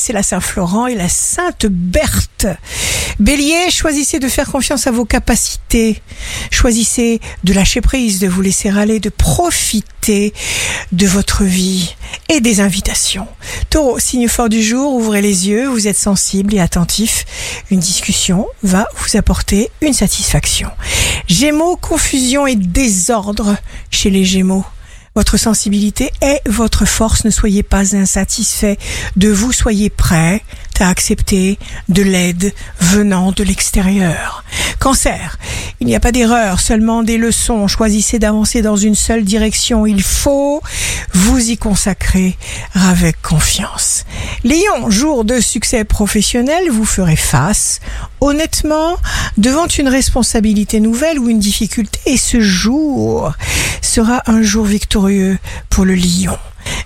c'est la Saint-Florent et la Sainte Berthe. Bélier, choisissez de faire confiance à vos capacités. Choisissez de lâcher prise, de vous laisser aller, de profiter de votre vie et des invitations. Taureau, signe fort du jour, ouvrez les yeux, vous êtes sensible et attentif. Une discussion va vous apporter une satisfaction. Gémeaux, confusion et désordre chez les Gémeaux. Votre sensibilité est votre force. Ne soyez pas insatisfait de vous. Soyez prêt à accepter de l'aide venant de l'extérieur. Cancer. Il n'y a pas d'erreur, seulement des leçons. Choisissez d'avancer dans une seule direction. Il faut vous y consacrer avec confiance. Lion, jour de succès professionnel, vous ferez face honnêtement devant une responsabilité nouvelle ou une difficulté et ce jour sera un jour victorieux pour le lion.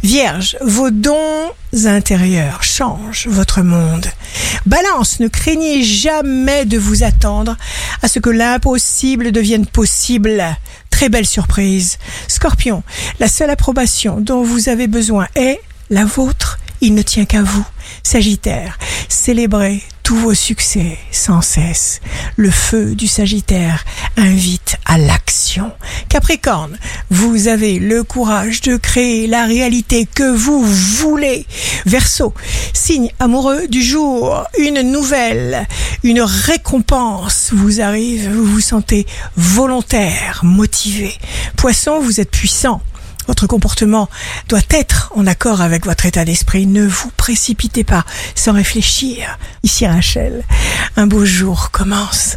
Vierge, vos dons intérieurs changent votre monde. Balance, ne craignez jamais de vous attendre à ce que l'impossible devienne possible. Très belle surprise. Scorpion, la seule approbation dont vous avez besoin est la vôtre. Il ne tient qu'à vous. Sagittaire, célébrez tous vos succès sans cesse. Le feu du Sagittaire invite à l'action. Vous avez le courage de créer la réalité que vous voulez. Verseau, signe amoureux du jour, une nouvelle, une récompense vous arrive, vous vous sentez volontaire, motivé. Poisson, vous êtes puissant. Votre comportement doit être en accord avec votre état d'esprit. Ne vous précipitez pas sans réfléchir. Ici Rachel, un beau jour commence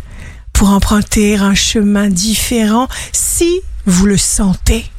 pour emprunter un chemin différent si vous le sentez.